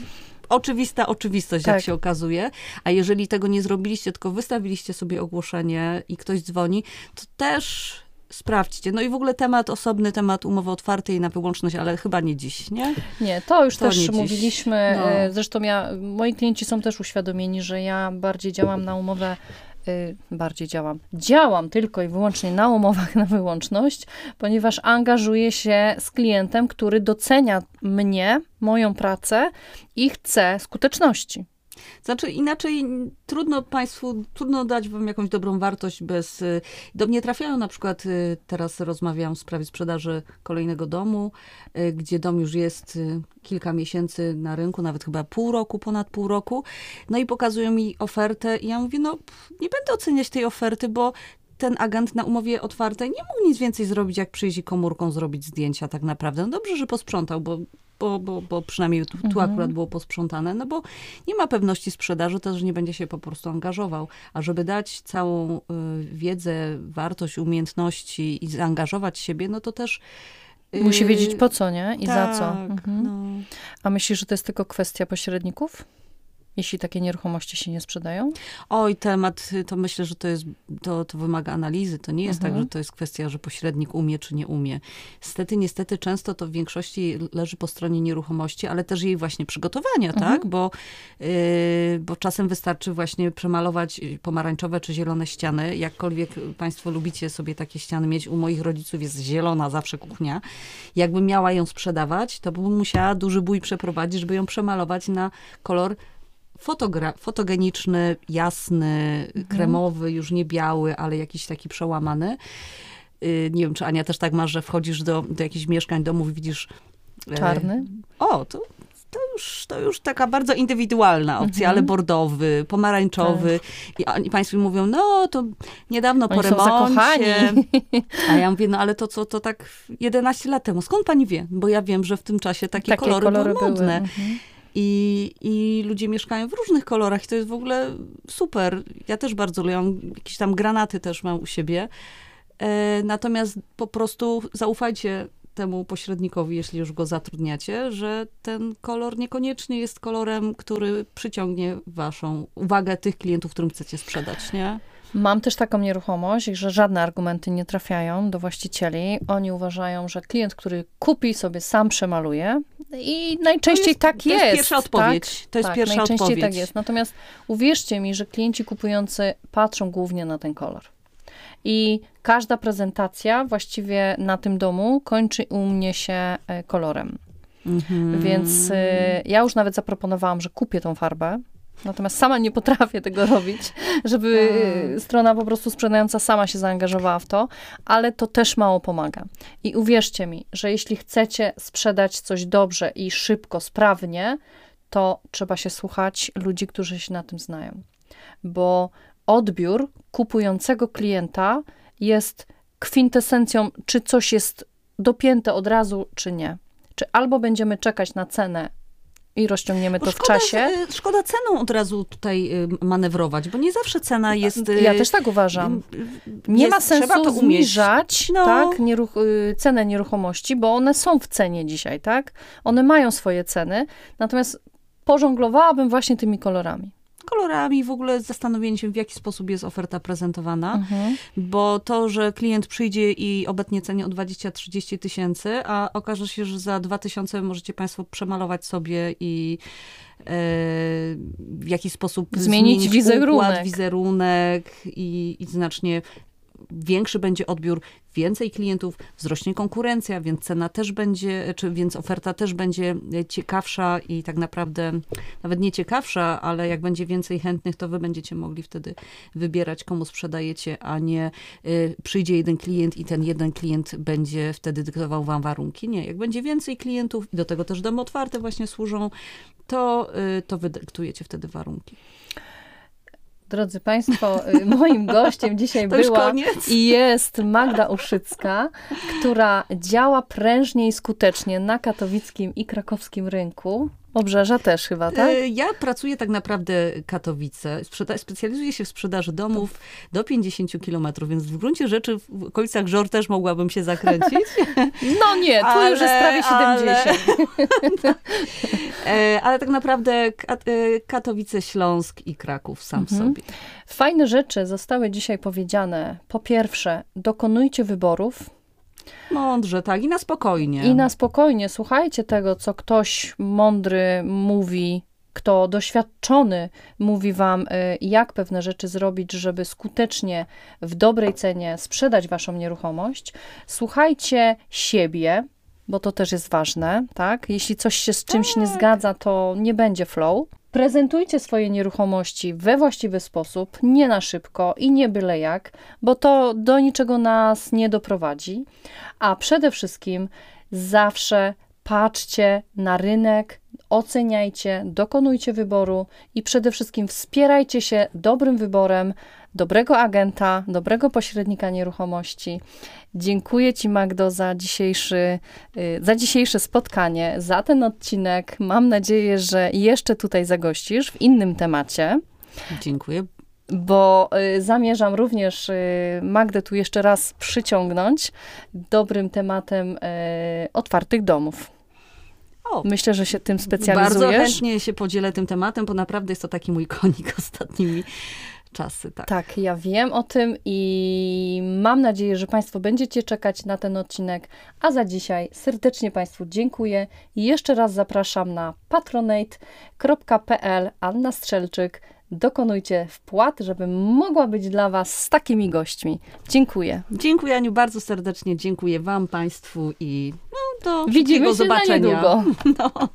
oczywista oczywistość, jak Tak. się okazuje. A jeżeli tego nie zrobiliście, tylko wystawiliście sobie ogłoszenie i ktoś dzwoni, to też sprawdźcie. No i w ogóle temat, osobny temat umowy otwartej na wyłączność, ale chyba nie dziś, nie? Nie, to już To też mówiliśmy. No. e, Zresztą ja, moi klienci są też uświadomieni, że ja bardziej działam na umowę bardziej działam. Działam tylko i wyłącznie na umowach na wyłączność, ponieważ angażuję się z klientem, który docenia mnie, moją pracę i chce skuteczności. Znaczy inaczej trudno Państwu, trudno dać Wam jakąś dobrą wartość bez... y, Do mnie trafiają na przykład, y, teraz rozmawiam w sprawie sprzedaży kolejnego domu, y, gdzie dom już jest kilka miesięcy na rynku, nawet chyba pół roku, ponad pół roku. No i pokazują mi ofertę i ja mówię, no nie będę oceniać tej oferty, bo ten agent na umowie otwartej nie mógł nic więcej zrobić, jak przyjść i komórką zrobić zdjęcia tak naprawdę. No dobrze, że posprzątał, bo bo, bo, bo przynajmniej tu, tu Mhm. akurat było posprzątane, no bo nie ma pewności sprzedaży, to że nie będzie się po prostu angażował. A żeby dać całą y, wiedzę, wartość, umiejętności i zaangażować siebie, no to też... y, Musi wiedzieć po co, nie? I za co. tak, Mhm. No. A myślisz, że to jest tylko kwestia pośredników? Jeśli takie nieruchomości się nie sprzedają? Oj, temat, to myślę, że to jest, to, to wymaga analizy. To nie jest Mhm. tak, że to jest kwestia, że pośrednik umie czy nie umie. Niestety, niestety często to w większości leży po stronie nieruchomości, ale też jej właśnie przygotowania, Mhm. tak? Bo, y, bo czasem wystarczy właśnie przemalować y, pomarańczowe czy zielone ściany. Jakkolwiek państwo lubicie sobie takie ściany mieć, u moich rodziców jest zielona zawsze kuchnia. Jakbym miała ją sprzedawać, to bym musiała duży bój przeprowadzić, żeby ją przemalować na kolor fotogra- fotogeniczny, jasny, kremowy, już nie biały, ale jakiś taki przełamany. Y, Nie wiem, czy Ania też tak masz, że wchodzisz do, do jakichś mieszkań, domów i widzisz... e, Czarny? O, to, to, już, to już taka bardzo indywidualna opcja, Mhm. ale bordowy, pomarańczowy. I, oni, państwo mi mówią, no to niedawno po Oni są remoncie. A ja mówię, no ale to co, to tak 11 lat temu. Skąd pani wie? Bo ja wiem, że w tym czasie takie, kolory, były modne. Mhm. I, I ludzie mieszkają w różnych kolorach i to jest w ogóle super. Ja też bardzo lubię, jakieś tam granaty też mam u siebie. E, natomiast po prostu zaufajcie temu pośrednikowi, jeśli już go zatrudniacie, że ten kolor niekoniecznie jest kolorem, który przyciągnie waszą uwagę tych klientów, którym chcecie sprzedać, nie? Mam też taką nieruchomość, że żadne argumenty nie trafiają do właścicieli. Oni uważają, że klient, który kupi, sobie sam przemaluje. I najczęściej jest- tak to jest. jest pierwsza odpowiedź. Tak? To jest tak, pierwsza najczęściej odpowiedź. tak jest. Natomiast uwierzcie mi, że klienci kupujący patrzą głównie na ten kolor. I każda prezentacja właściwie na tym domu kończy u mnie się e, kolorem. Mhm. Więc e, ja już nawet zaproponowałam, że kupię tą farbę. Natomiast sama nie potrafię tego robić, żeby e, strona po prostu sprzedająca sama się zaangażowała w to, ale to też mało pomaga. I uwierzcie mi, że jeśli chcecie sprzedać coś dobrze i szybko, sprawnie, to trzeba się słuchać ludzi, którzy się na tym znają. Bo odbiór kupującego klienta jest kwintesencją, czy coś jest dopięte od razu, czy nie. Czy albo będziemy czekać na cenę i rozciągniemy Bo to w szkoda, czasie. y, Szkoda ceną od razu tutaj y, manewrować, bo nie zawsze cena jest... y, Ja też tak uważam. Nie jest- ma sensu zniżać No. tak, nieruch- cenę nieruchomości, bo one są w cenie dzisiaj, tak? One mają swoje ceny, natomiast pożonglowałabym właśnie tymi kolorami. Kolorami, w ogóle zastanowienie się, w jaki sposób jest oferta prezentowana, Mhm. bo to, że klient przyjdzie i obetnie cenie o 20-30 tysięcy, a okaże się, że za 2 tysiące możecie państwo przemalować sobie i e, w jakiś sposób Zmienić wizerunek. układ, wizerunek i, i znacznie większy będzie odbiór, więcej klientów, wzrośnie konkurencja, więc cena też będzie, czy więc oferta też będzie ciekawsza i tak naprawdę nawet nie ciekawsza, ale jak będzie więcej chętnych, to wy będziecie mogli wtedy wybierać, komu sprzedajecie, a nie y, przyjdzie jeden klient i ten jeden klient będzie wtedy dyktował wam warunki. Nie, jak będzie więcej klientów i do tego też domy otwarte właśnie służą, to, y, to wy dyktujecie wtedy warunki. Drodzy Państwo, y, moim gościem dzisiaj była i jest Magda Uszycka, która działa prężnie i skutecznie na katowickim i krakowskim rynku. Obrzeża też chyba, tak? Y, Ja pracuję tak naprawdę Katowice. Sprzeda- specjalizuję się w sprzedaży domów do 50 kilometrów, więc w gruncie rzeczy w okolicach Żor też mogłabym się zakręcić. No nie, tu już jest prawie Ale- 70. E, Ale tak naprawdę e, Katowice, Śląsk i Kraków sam Mhm. sobie. Fajne rzeczy zostały dzisiaj powiedziane. Po pierwsze, dokonujcie wyborów Mądrze, tak, i na spokojnie. i na spokojnie słuchajcie tego, co ktoś mądry mówi, kto doświadczony mówi wam, y, jak pewne rzeczy zrobić, żeby skutecznie w dobrej cenie sprzedać waszą nieruchomość. Słuchajcie siebie, bo to też jest ważne, tak? Jeśli coś się z czymś nie zgadza, to nie będzie flow. Prezentujcie swoje nieruchomości we właściwy sposób, nie na szybko i nie byle jak, bo to do niczego nas nie doprowadzi. A przede wszystkim zawsze patrzcie na rynek, oceniajcie, dokonujcie wyboru i przede wszystkim wspierajcie się dobrym wyborem dobrego agenta, dobrego pośrednika nieruchomości. Dziękuję Ci, Magdo, za dzisiejszy, y, za dzisiejsze spotkanie, za ten odcinek. Mam nadzieję, że jeszcze tutaj zagościsz w innym temacie. Dziękuję bo y, zamierzam również y, Magdę tu jeszcze raz przyciągnąć dobrym tematem otwartych domów. O, Myślę, że się tym specjalizujesz. Bardzo chętnie się podzielę tym tematem, bo naprawdę jest to taki mój konik ostatnimi czasy. Tak. tak, ja wiem o tym i mam nadzieję, że Państwo będziecie czekać na ten odcinek. A za dzisiaj serdecznie Państwu dziękuję i jeszcze raz zapraszam na patronate.pl Anna Strzelczyk dokonujcie wpłat, żebym mogła być dla Was z takimi gośćmi. Dziękuję. Dziękuję Aniu bardzo serdecznie, dziękuję Wam, Państwu i no, do Widzimy się zobaczenia. Na niedługo. No.